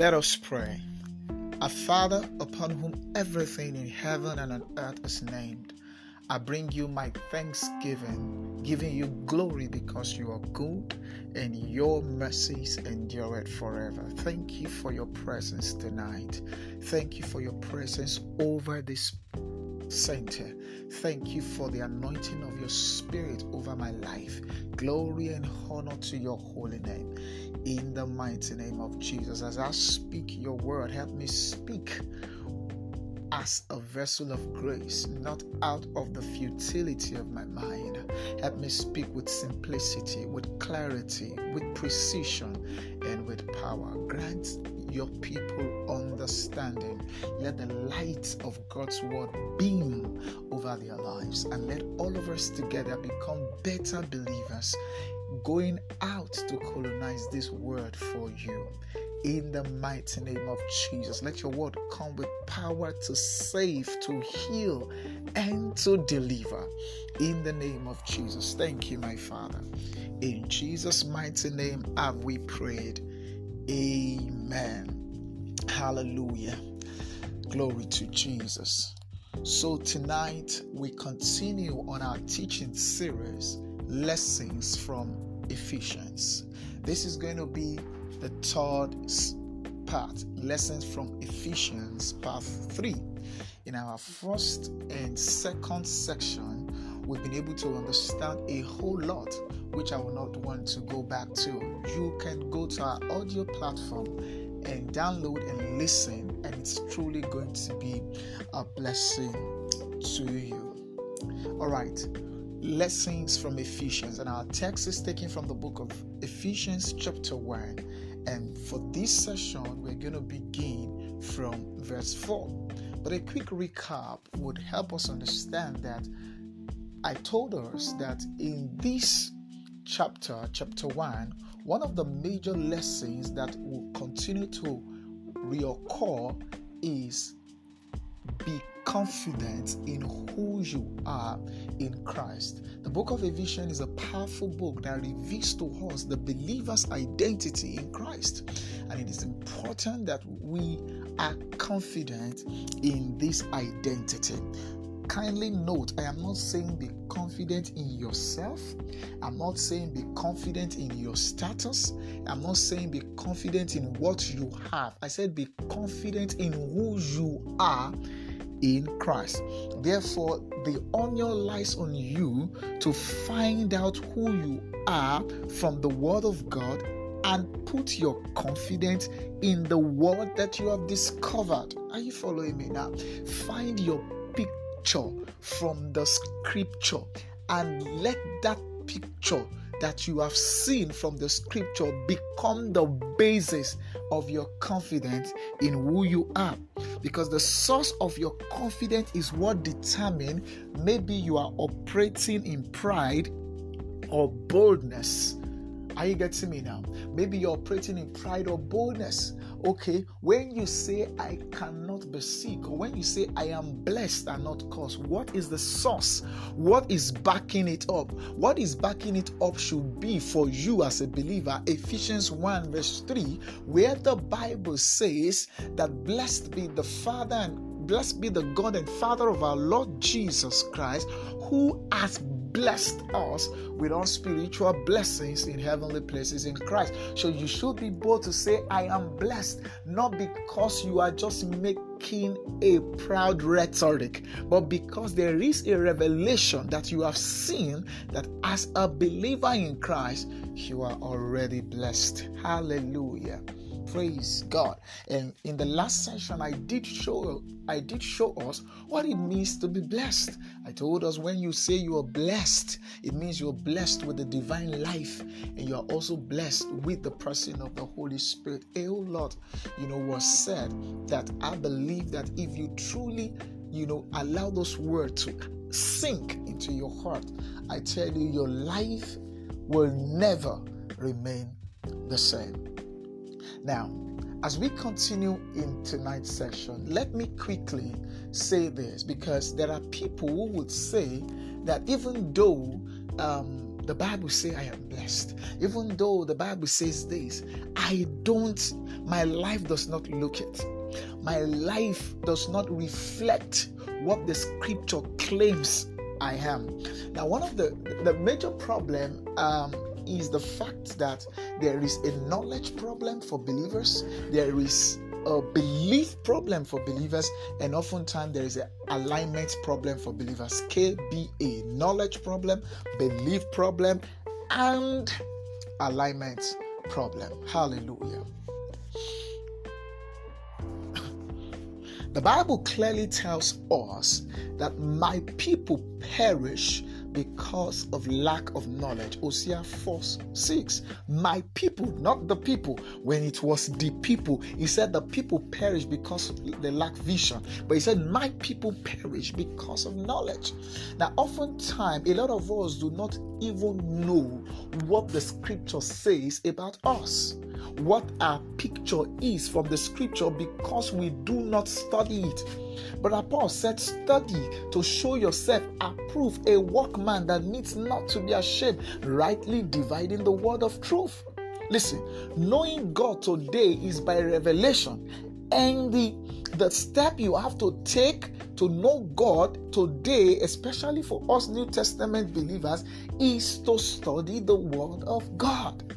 Let us pray. Our Father, upon whom everything in heaven and on earth is named, I bring you my thanksgiving, giving you glory because you are good and your mercies endure it forever. Thank you for your presence tonight. Thank you for your presence over this center. Thank you for the anointing of your spirit over my life. Glory and honor to your holy name. In the mighty name of Jesus, as I speak your word, help me speak as a vessel of grace, not out of the futility of my mind. Help me speak with simplicity, with clarity, with precision, and with power. Grant your people understanding. Let the light of God's word beam over their lives and let all of us together become better believers going out to colonize this world for you. In the mighty name of Jesus, let your word come with power to save, to heal, and to deliver. In the name of Jesus. Thank you, my Father. In Jesus' mighty name have we prayed. Amen. Hallelujah. Glory to Jesus. So, tonight we continue on our teaching series, Lessons from Ephesians. This is going to be the third part, Lessons from Ephesians, part 3. In our first and second section, we've been able to understand a whole lot which I will not want to go back to. You can go to our audio platform and download and listen, and it's truly going to be a blessing to you. All right, lessons from Ephesians, and our text is taken from the book of Ephesians, chapter 1. And for this session, we're going to begin from verse 4. But a quick recap would help us understand that I told us that in this chapter, chapter 1, one of the major lessons that will continue to reoccur is be confident in who you are in Christ. The book of Ephesians is a powerful book that reveals to us the believer's identity in Christ. And it is important that we are confident in this identity kindly note I am not saying be confident in yourself. I'm not saying be confident in your status. I'm not saying be confident in what you have. I said be confident in who you are in Christ. Therefore, the honor lies on you to find out who you are from the Word of God and put your confidence in the Word that you have discovered. Are you following me now? Find your picture from the scripture and let that picture that you have seen from the scripture become the basis of your confidence in who you are. Because the source of your confidence is what determine maybe you are operating in pride or boldness. Are you getting me now? Maybe you're operating in pride or boldness Okay, when you say I cannot be sick, or when you say I am blessed and not cursed, what is the source? What is backing it up? What is backing it up should be for you as a believer. Ephesians 1, verse 3, where the Bible says that blessed be the Father and blessed be the God and Father of our Lord Jesus Christ, who has blessed us with all spiritual blessings in heavenly places in Christ. So you should be bold to say, I am blessed, not because you are just making a proud rhetoric, but because there is a revelation that you have seen that as a believer in Christ, you are already blessed. Hallelujah. Praise God. And in the last session, I did show I did show us what it means to be blessed. I told us when you say you are blessed, it means you're blessed with the divine life, and you are also blessed with the person of the Holy Spirit. A whole lot, you know, was said that I believe that if you truly, you know, allow those words to sink into your heart, I tell you, your life will never remain the same. Now, as we continue in tonight's session, let me quickly say this because there are people who would say that even though um, the Bible says I am blessed. Even though the Bible says this, I don't, my life does not look it. My life does not reflect what the scripture claims I am. Now, one of the the major problem um, is the fact that there is a knowledge problem for believers. There is a belief problem for believers, and oftentimes there is an alignment problem for believers. KBA knowledge problem, belief problem, and alignment problem. Hallelujah. The Bible clearly tells us that my people perish because of lack of knowledge. Hosea 4 6. My people, not the people. When it was the people, he said the people perish because they lack vision. But he said, My people perish because of knowledge. Now, oftentimes, a lot of us do not even know what the scripture says about us what our picture is from the scripture because we do not study it. But Paul said, Study to show yourself approved, a workman that needs not to be ashamed, rightly dividing the word of truth. Listen, knowing God today is by revelation, and the the step you have to take to know God today, especially for us New Testament believers, is to study the Word of God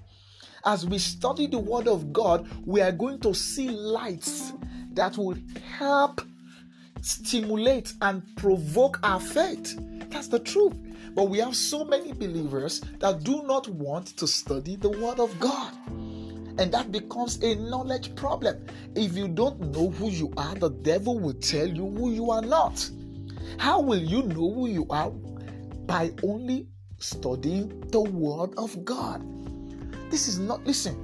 as we study the Word of God, we are going to see lights that will help stimulate and provoke our faith. That's the truth. But we have so many believers that do not want to study the Word of God. And that becomes a knowledge problem. If you don't know who you are, the devil will tell you who you are not. How will you know who you are? By only studying the Word of God. This is not, listen,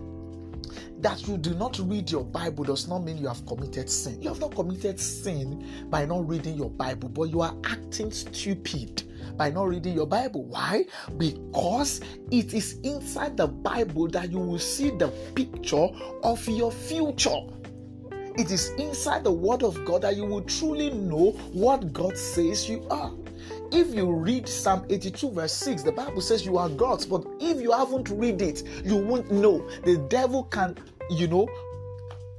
that you do not read your Bible does not mean you have committed sin. You have not committed sin by not reading your Bible, but you are acting stupid by not reading your Bible. Why? Because it is inside the Bible that you will see the picture of your future. It is inside the Word of God that you will truly know what God says you are. If you read Psalm 82, verse 6, the Bible says you are God's, but if you haven't read it, you won't know. The devil can, you know,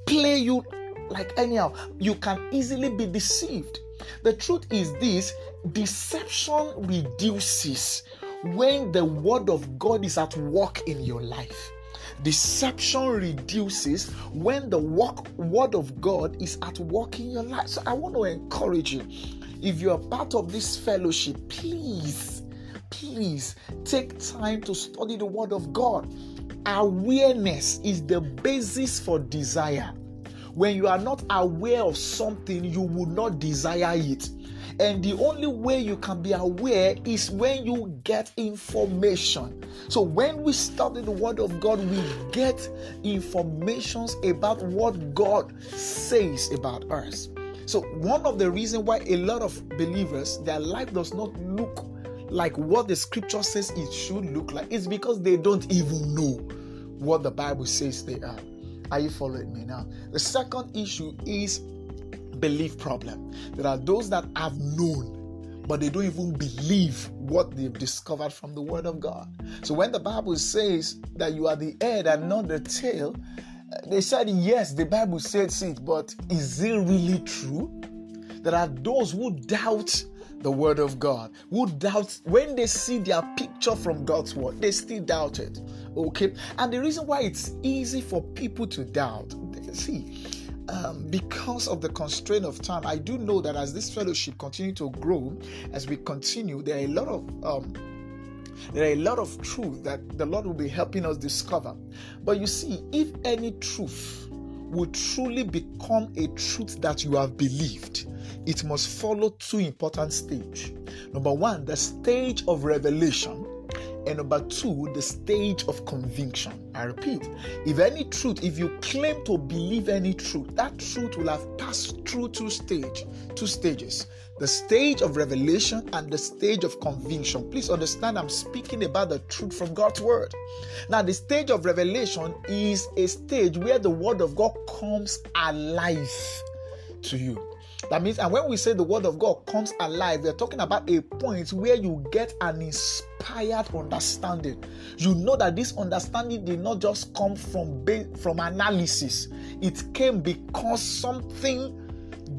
play you like anyhow. You can easily be deceived. The truth is this deception reduces when the word of God is at work in your life. Deception reduces when the work, word of God is at work in your life. So I want to encourage you if you are part of this fellowship, please, please take time to study the Word of God. Awareness is the basis for desire. When you are not aware of something, you will not desire it. And the only way you can be aware is when you get information. So when we study the Word of God, we get informations about what God says about us. So, one of the reasons why a lot of believers, their life does not look like what the scripture says it should look like is because they don't even know what the Bible says they are. Are you following me now? The second issue is belief problem. There are those that have known, but they don't even believe what they've discovered from the Word of God. So when the Bible says that you are the head and not the tail, they said, yes, the Bible says it, but is it really true? There are those who doubt the word of God, who doubt when they see their picture from God's word, they still doubt it. Okay, and the reason why it's easy for people to doubt, see, um, because of the constraint of time, I do know that as this fellowship continue to grow, as we continue, there are a lot of um, there are a lot of truth that the Lord will be helping us discover. But you see, if any truth will truly become a truth that you have believed, it must follow two important stages. Number one, the stage of revelation and number two, the stage of conviction. I repeat, if any truth, if you claim to believe any truth, that truth will have passed through two stage, two stages. The stage of revelation and the stage of conviction. Please understand, I'm speaking about the truth from God's word. Now, the stage of revelation is a stage where the word of God comes alive to you. That means, and when we say the word of God comes alive, we're talking about a point where you get an inspired understanding. You know that this understanding did not just come from from analysis; it came because something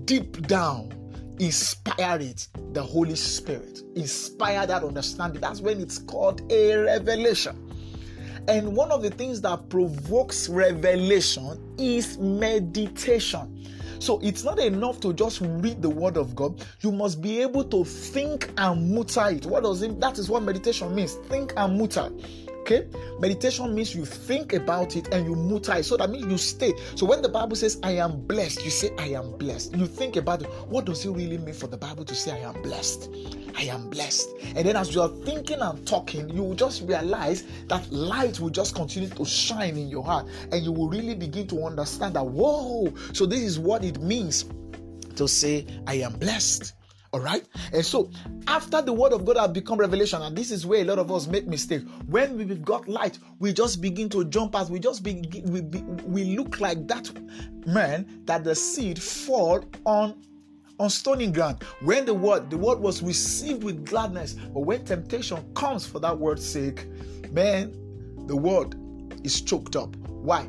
deep down inspired it. The Holy Spirit inspired that understanding. That's when it's called a revelation. And one of the things that provokes revelation is meditation. So it's not enough to just read the word of God. You must be able to think and mutter it. What does it? That is what meditation means. Think and mutter. Okay? Meditation means you think about it and you mutter it. So that means you stay. So when the Bible says, I am blessed, you say, I am blessed. You think about it. What does it really mean for the Bible to say, I am blessed? I am blessed. And then as you are thinking and talking, you will just realize that light will just continue to shine in your heart. And you will really begin to understand that, whoa, so this is what it means to say, I am blessed. All right. And so, after the word of God has become revelation, and this is where a lot of us make mistake. When we've got light, we just begin to jump as we just begin, we, we look like that man that the seed fall on on stony ground. When the word, the word was received with gladness, but when temptation comes for that word's sake, man, the word is choked up. Why?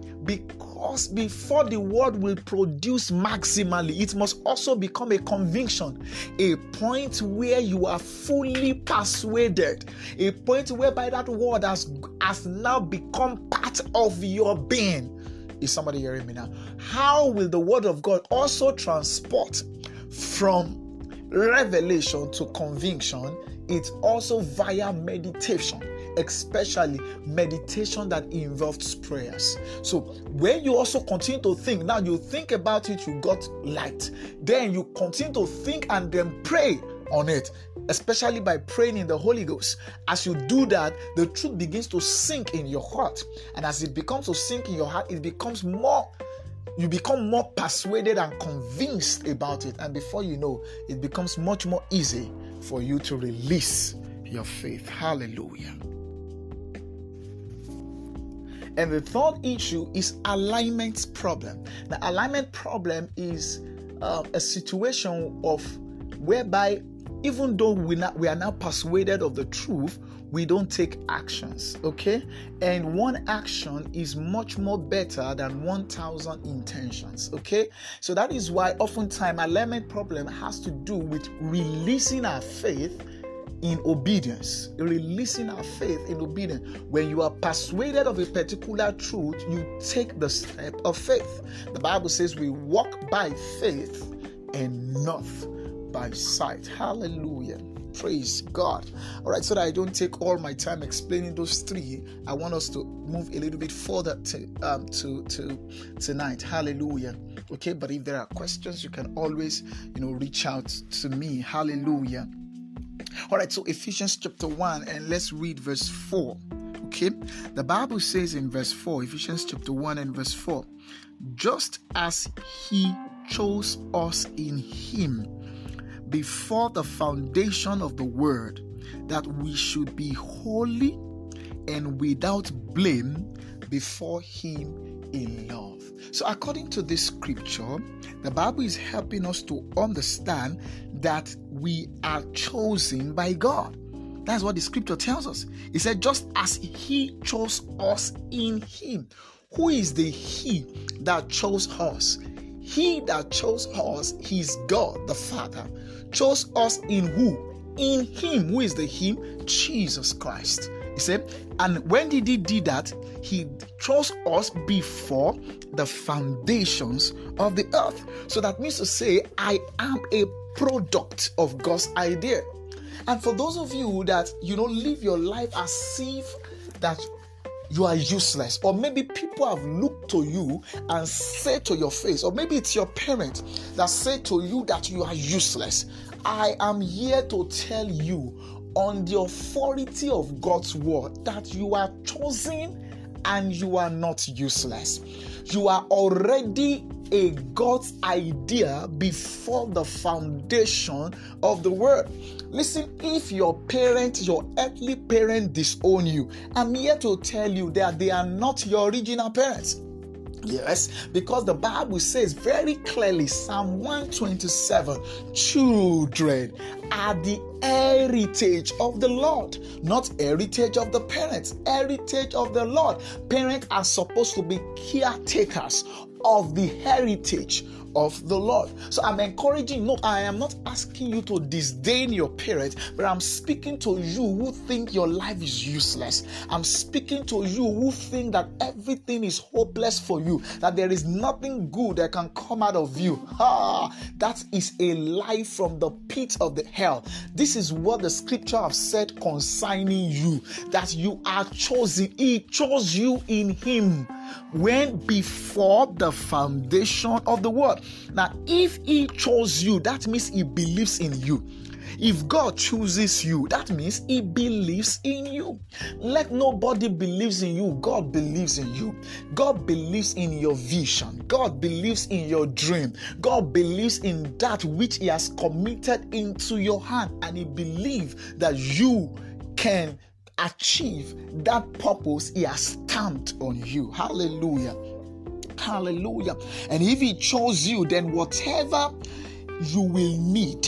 Because before the word will produce maximally, it must also become a conviction, a point where you are fully persuaded, a point whereby that word has, has now become part of your being. Is somebody hearing me now? How will the word of God also transport from revelation to conviction? It's also via meditation especially meditation that involves prayers. So when you also continue to think, now you think about it, you got light. Then you continue to think and then pray on it, especially by praying in the Holy Ghost. As you do that, the truth begins to sink in your heart. And as it becomes to sink in your heart, it becomes more you become more persuaded and convinced about it and before you know it becomes much more easy for you to release your faith hallelujah and the third issue is alignment problem. The alignment problem is uh, a situation of whereby even though we, not, we are now persuaded of the truth, we don't take actions. Okay, and one action is much more better than 1,000 intentions. Okay, so that is why oftentimes alignment problem has to do with releasing our faith in obedience, releasing our faith in obedience. When you are persuaded of a particular truth, you take the step of faith. The Bible says we walk by faith and not by sight. Hallelujah. Praise God. All right, so that I don't take all my time explaining those three, I want us to move a little bit further to um, to to tonight. Hallelujah. Okay, but if there are questions, you can always you know reach out to me. Hallelujah. All right, so Ephesians chapter 1, and let's read verse 4. Okay, the Bible says in verse 4, Ephesians chapter 1 and verse 4, just as He chose us in Him before the foundation of the world, that we should be holy and without blame before Him in love. So, according to this scripture, the Bible is helping us to understand that we are chosen by God. That's what the scripture tells us. It said, just as He chose us in Him. Who is the He that chose us? He that chose us, He's God the Father, chose us in who? In Him. Who is the Him? Jesus Christ. He said, and when did He do that? He chose us before the foundations of the earth. So that means to say, I am a product of God's idea. And for those of you that you know live your life as if that you are useless, or maybe people have looked to you and said to your face, or maybe it's your parents that say to you that you are useless. I am here to tell you on the authority of God's word that you are chosen and you are not useless. You are already a God's idea before the foundation of the world. Listen, if your parent, your earthly parent, disown you, I'm here to tell you that they are not your original parents. Yes, because the Bible says very clearly, Psalm 127 children are the heritage of the Lord, not heritage of the parents, heritage of the Lord. Parents are supposed to be caretakers of the heritage of the Lord. So I'm encouraging, no, I am not asking you to disdain your parents, but I'm speaking to you who think your life is useless. I'm speaking to you who think that everything is hopeless for you, that there is nothing good that can come out of you. Ha! That is a lie from the pit of the hell. This is what the scripture have said concerning you that you are chosen. He chose you in Him when before the foundation of the world. Now, if He chose you, that means He believes in you. If God chooses you, that means He believes in you. Let nobody believes in you. God believes in you. God believes in your vision. God believes in your dream. God believes in that which He has committed into your hand, and He believes that you can achieve that purpose He has stamped on you. Hallelujah. Hallelujah. And if He chose you, then whatever you will need,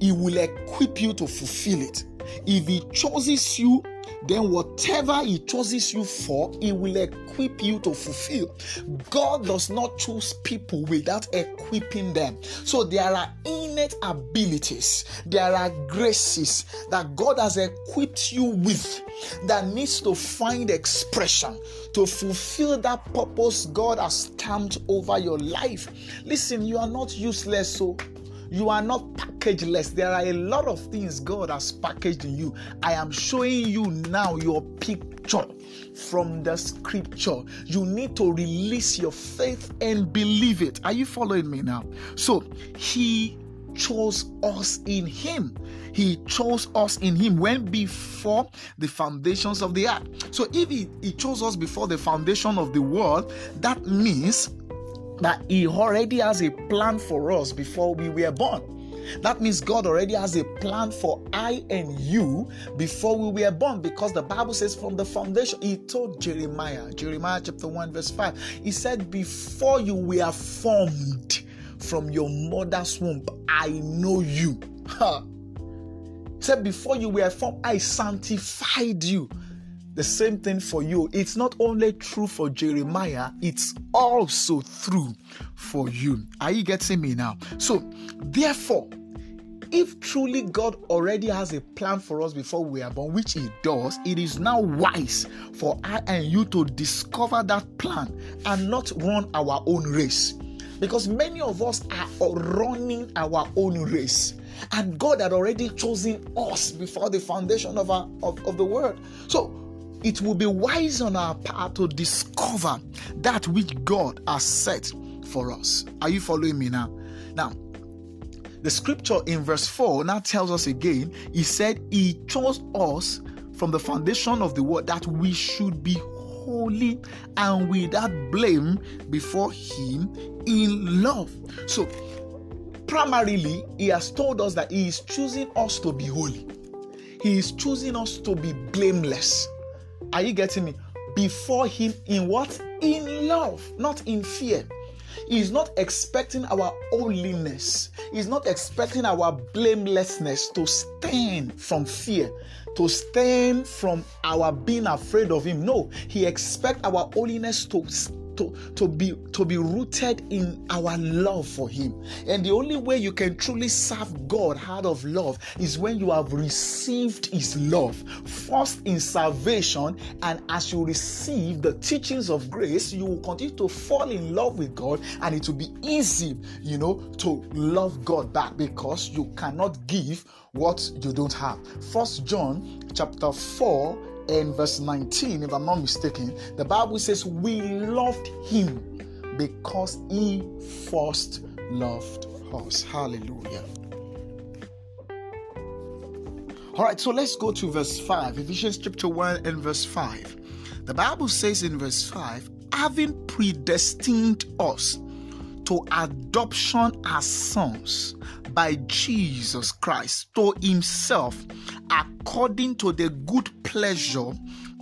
He will equip you to fulfill it. If He chooses you, then whatever He chooses you for, He will equip you to fulfill. God does not choose people without equipping them. So there are innate abilities, there are graces that God has equipped you with that needs to find expression to fulfill that purpose God has stamped over your life. Listen, you are not useless, so you are not packageless. There are a lot of things God has packaged in you. I am showing you now your picture from the scripture. You need to release your faith and believe it. Are you following me now? So, He chose us in Him. He chose us in Him when before the foundations of the earth. So, if He, he chose us before the foundation of the world, that means that He already has a plan for us before we were born. That means God already has a plan for I and you before we were born because the Bible says from the foundation, He told Jeremiah, Jeremiah chapter 1, verse 5, He said, Before you were formed from your mother's womb, I know you. He said, Before you were formed, I sanctified you the same thing for you. It's not only true for Jeremiah, it's also true for you. Are you getting me now? So, therefore, if truly God already has a plan for us before we are born, which He does, it is now wise for I and you to discover that plan and not run our own race. Because many of us are running our own race and God had already chosen us before the foundation of, our, of, of the world. So it will be wise on our part to discover that which God has set for us. Are you following me now? Now, the scripture in verse 4 now tells us again, He said, He chose us from the foundation of the world that we should be holy and without blame before Him in love. So, primarily, He has told us that He is choosing us to be holy, He is choosing us to be blameless. Are you getting me? Before Him in what? In love, not in fear. He's not expecting our holiness. He's not expecting our blamelessness to stand from fear, to stand from our being afraid of Him. No, He expects our holiness to to, to be to be rooted in our love for him. And the only way you can truly serve god out of love is when you have received his love first in salvation and as you receive the teachings of grace you will continue to fall in love with god and it will be easy you know to love god back because you cannot give what you don't have. First john chapter 4 in verse 19, if I'm not mistaken, the Bible says, We loved him because he first loved us. Hallelujah. All right, so let's go to verse 5, Ephesians chapter 1 and verse 5. The Bible says in verse 5, having predestined us to adoption as sons by Jesus Christ to himself according to the good pleasure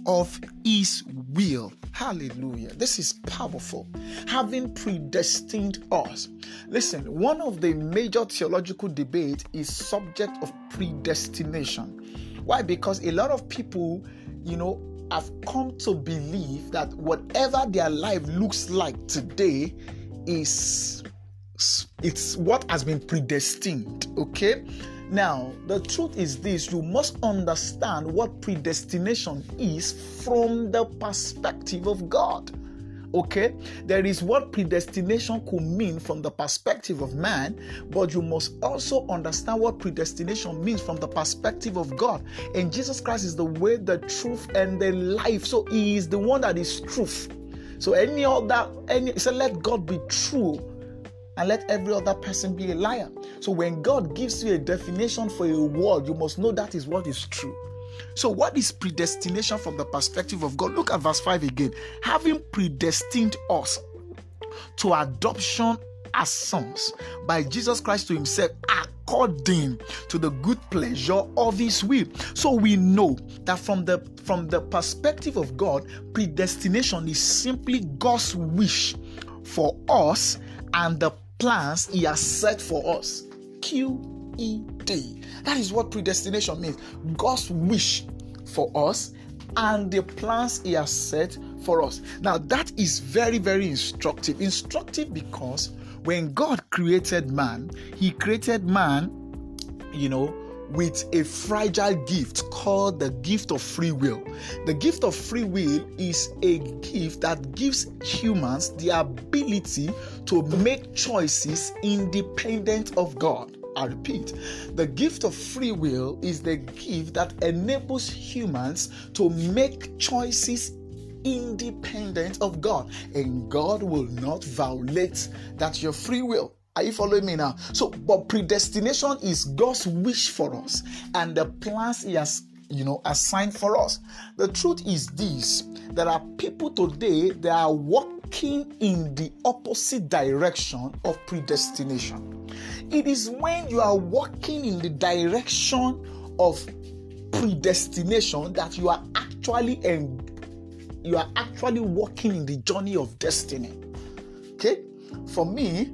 of his will. Hallelujah. This is powerful. Having predestined us. Listen, one of the major theological debate is subject of predestination. Why? Because a lot of people, you know, have come to believe that whatever their life looks like today is it's what has been predestined okay now the truth is this you must understand what predestination is from the perspective of god. Okay? There is what predestination could mean from the perspective of man but you must also understand what predestination means from the perspective of god. And jesus christ is the way the truth and the life. So he is the one that is truth. So any other any so let god be true and let every other person be a liar. So when God gives you a definition for a word, you must know that is what is true. So, what is predestination from the perspective of God? Look at verse 5 again. Having predestined us to adoption as sons by Jesus Christ to Himself, according to the good pleasure of His will. So we know that from the from the perspective of God, predestination is simply God's wish for us and the plans He has set for us. Q E D. That is what predestination means God's wish for us and the plans He has set for us. Now, that is very, very instructive. Instructive because when God created man, He created man, you know, with a fragile gift called the gift of free will. The gift of free will is a gift that gives humans the ability to make choices independent of God. I repeat, the gift of free will is the gift that enables humans to make choices independent of God, and God will not violate that your free will. Are you following me now? So, but predestination is God's wish for us and the plans He has, you know, assigned for us. The truth is this: there are people today that are walking in the opposite direction of predestination. It is when you are walking in the direction of predestination that you are actually and you are actually walking in the journey of destiny. Okay, for me,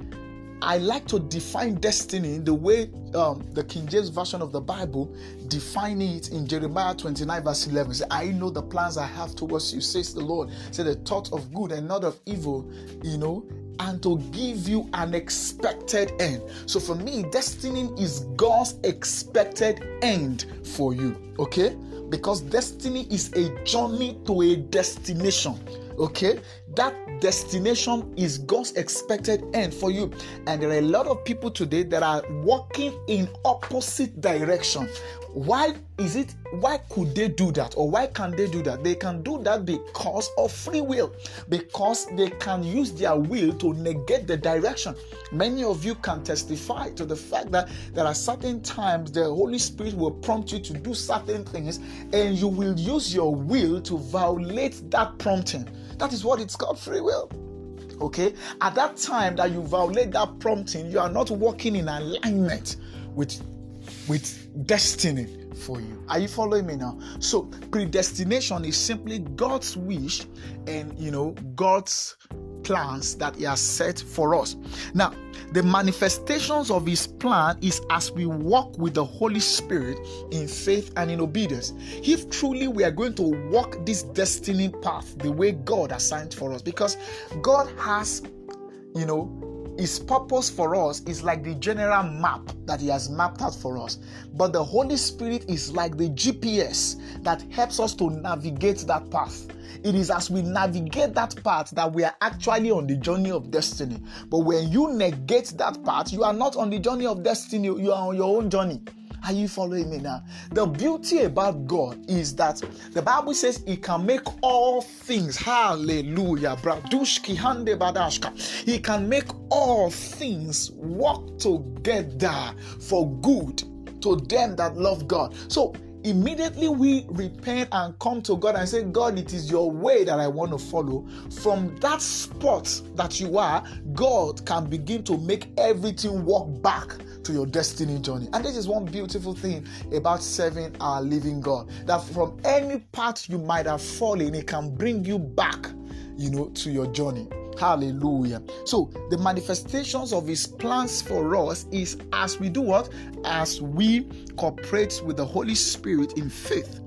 I like to define destiny the way um, the King James Version of the Bible define it in Jeremiah 29, verse 11. Say, I know the plans I have towards you, says the Lord. Say, the thought of good and not of evil, you know, and to give you an expected end. So for me, destiny is God's expected end for you, okay? Because destiny is a journey to a destination okay? That destination is god's expected end for you. And there are a lot of people today that are walking in opposite direction. Why is it why could they do that? Or why can they do that? They can do that because of free will. Because they can use their will to negate the direction. Many of you can testify to the fact that there are certain times the holy spirit will prompt you to do certain things and you will use your will to violate that prompting that is what it's called free will. Okay? At that time that you violate that prompting, you are not working in alignment with with destiny for you. Are you following me now? So, predestination is simply God's wish and you know, God's plans that He has set for us. Now, the manifestations of His plan is as we walk with the Holy Spirit in faith and in obedience. If truly we are going to walk this destiny path the way God assigned for us, because God has, you know, his purpose for us is like the general map that He has mapped out for us. But the Holy Spirit is like the GPS that helps us to navigate that path. It is as we navigate that path that we are actually on the journey of destiny. But when you negate that path, you are not on the journey of destiny, you are on your own journey. Are you following me now? The beauty about God is that the Bible says He can make all things. Hallelujah. He can make all things work together for good to them that love God. So immediately we repent and come to God and say, God, it is your way that I want to follow, from that spot that you are, God can begin to make everything work back to your destiny journey. And this is one beautiful thing about serving our living God that from any path you might have fallen, it can bring you back, you know, to your journey. Hallelujah. So, the manifestations of his plans for us is as we do what? As we cooperate with the Holy Spirit in faith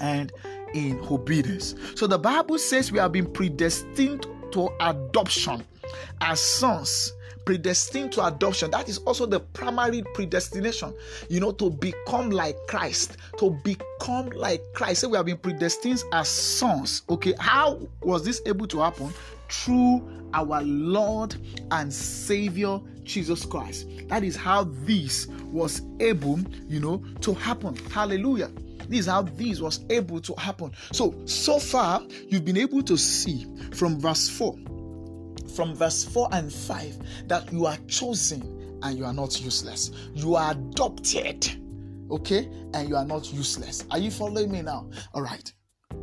and in obedience. So, the Bible says we have been predestined to adoption as sons predestined to adoption. That is also the primary predestination, you know, to become like Christ, to become like Christ. So we have been predestined as sons. Okay, how was this able to happen? Through our Lord and Savior Jesus Christ. That is how this was able, you know, to happen. Hallelujah. This is how this was able to happen. So, so far, you've been able to see from verse 4 from verse 4 and 5 that you are chosen and you are not useless. You are adopted, okay, and you are not useless. Are you following me now? All right.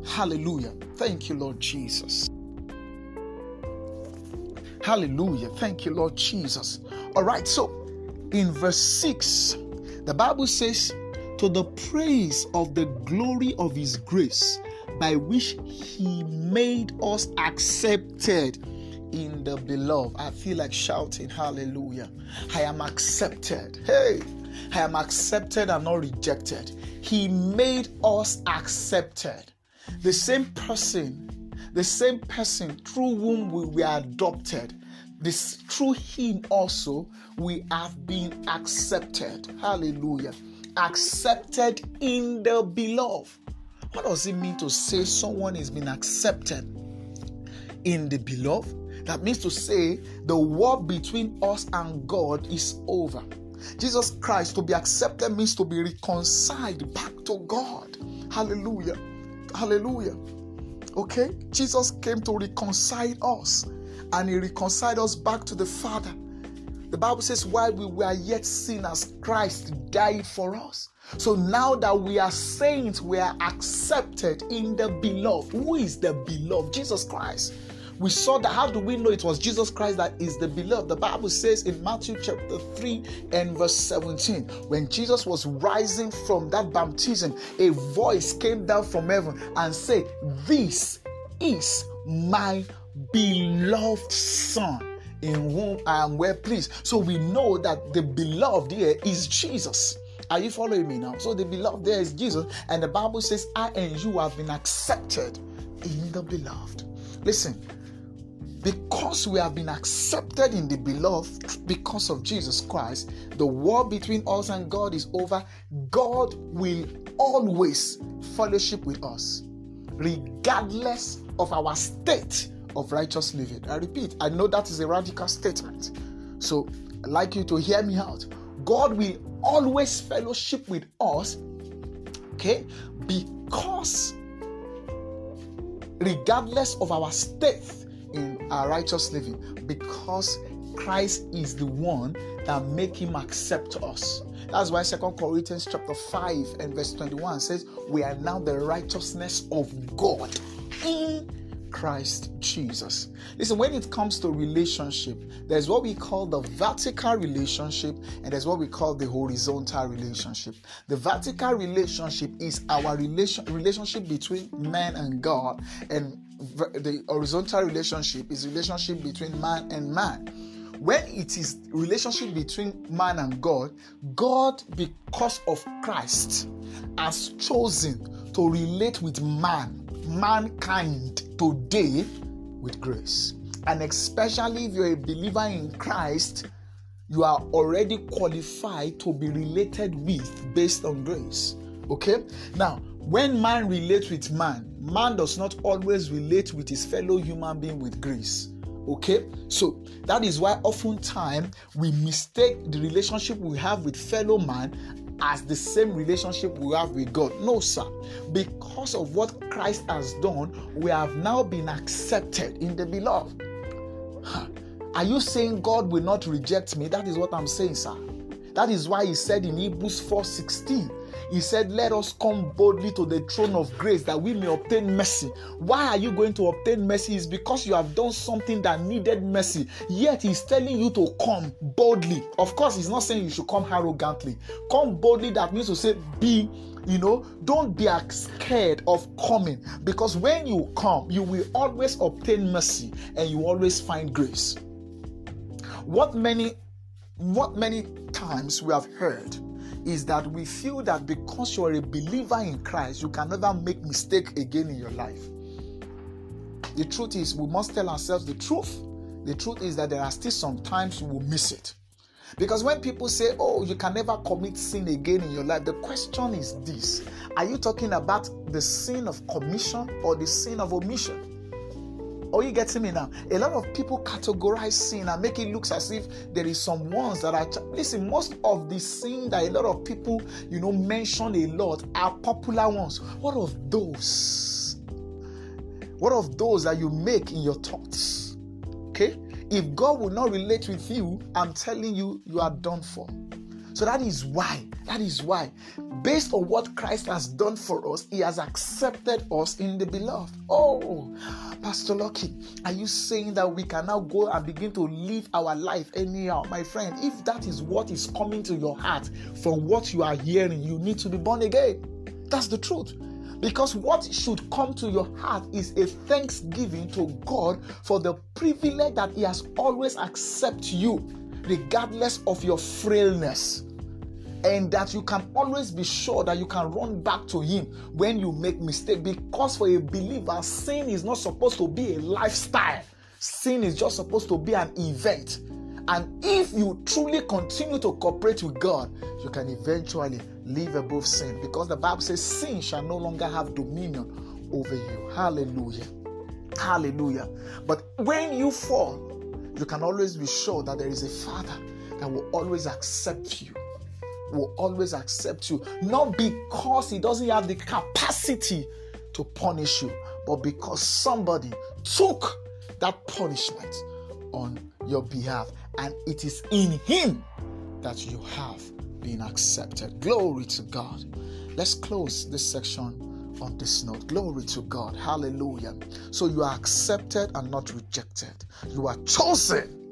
Hallelujah. Thank you, Lord Jesus. Hallelujah. Thank you, Lord Jesus. All right. So in verse 6, the Bible says, To the praise of the glory of his grace, by which he made us accepted in the beloved. I feel like shouting, Hallelujah. I am accepted. Hey, I am accepted and not rejected. He made us accepted. The same person, the same person through whom we were adopted. This through him also we have been accepted. Hallelujah. Accepted in the beloved. What does it mean to say someone is been accepted in the beloved? That means to say the war between us and God is over. Jesus Christ to be accepted means to be reconciled back to God. Hallelujah. Hallelujah. Okay? Jesus came to reconcile us and he reconciled us back to the Father. The Bible says, while we were yet sinners, Christ died for us. So now that we are saints, we are accepted in the beloved. Who is the beloved? Jesus Christ. We saw that. How do we know it was Jesus Christ that is the beloved? The Bible says in Matthew chapter 3 and verse 17, when Jesus was rising from that baptism, a voice came down from heaven and said, This is my beloved Son in whom I am well pleased. So we know that the beloved here is Jesus. Are you following me now? So the beloved there is Jesus, and the Bible says, I and you have been accepted in the beloved. Listen, because we have been accepted in the beloved because of Jesus Christ, the war between us and God is over. God will always fellowship with us, regardless of our state of righteous living. I repeat, I know that is a radical statement. So I'd like you to hear me out. God will always fellowship with us, okay, because regardless of our state in our righteous living because Christ is the one that make him accept us. That's why Second Corinthians chapter 5 and verse 21 says, We are now the righteousness of God in Christ Jesus. Listen, when it comes to relationship, there's what we call the vertical relationship and there's what we call the horizontal relationship. The vertical relationship is our relation, relationship between man and God, and the horizontal relationship is relationship between man and man when it is relationship between man and god god because of christ has chosen to relate with man mankind today with grace. And especially if you're a believer in Christ, you are already qualified to be related with based on grace. Okay? Now, when man relates with man, man does not always relate with his fellow human being with grace. Okay, so that is why oftentimes we mistake the relationship we have with fellow man as the same relationship we have with God. No, sir. Because of what Christ has done, we have now been accepted in the beloved. Are you saying God will not reject me? That is what I'm saying, sir. That is why he said in Hebrews 4:16 He said, Let us come boldly to the throne of grace that we may obtain mercy. Why are you going to obtain mercy? Is because you have done something that needed mercy. Yet He's telling you to come boldly. Of course, He's not saying you should come arrogantly. Come boldly, that means to say, Be you know don't be scared of coming because when you come you will always obtain mercy and you always find grace what many what many times we have heard is that we feel that because you're a believer in Christ, you can never make mistake again in your life. The truth is, we must tell ourselves the truth. The truth is that there are still some times we will miss it. Because when people say, Oh, you can never commit sin again in your life, the question is this Are you talking about the sin of commission or the sin of omission? Are you getting me now? A lot of people categorize sin and make it look as if there is some ones that are. Listen, most of the sin that a lot of people, you know, mention a lot are popular ones. What of those? What of those that you make in your thoughts? Okay? If God will not relate with you, I'm telling you, you are done for. So that is why, that is why, based on what Christ has done for us, He has accepted us in the beloved. Oh, Pastor Lucky, are you saying that we can now go and begin to live our life anyhow? My friend, if that is what is coming to your heart from what you are hearing, you need to be born again. That's the truth. Because what should come to your heart is a thanksgiving to God for the privilege that He has always accepted you, regardless of your frailness. And that you can always be sure that you can run back to Him when you make mistake. Because for a believer, sin is not supposed to be a lifestyle. Sin is just supposed to be an event. And if you truly continue to cooperate with God, you can eventually live above sin because the Bible says sin shall no longer have dominion over you. Hallelujah. Hallelujah. But when you fall, you can always be sure that there is a Father that will always accept you. Will always accept you, not because he doesn't have the capacity to punish you, but because somebody took that punishment on your behalf, and it is in Him that you have been accepted. Glory to God. Let's close this section on this note. Glory to God. Hallelujah. So you are accepted and not rejected. You are chosen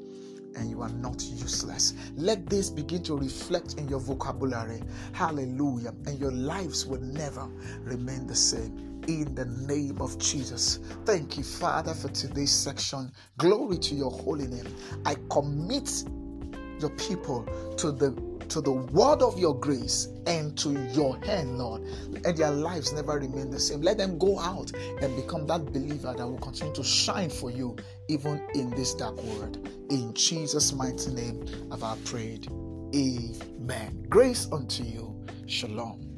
and you are not useless. Let this begin to reflect in your vocabulary. Hallelujah. And your lives will never remain the same in the name of Jesus. Thank you, Father, for today's section. Glory to your holy name. I commit your people to the to the word of your grace and to your hand, Lord. And their lives never remain the same. Let them go out and become that believer that will continue to shine for you even in this dark world. In Jesus' mighty name have I prayed. Amen. Grace unto you. Shalom.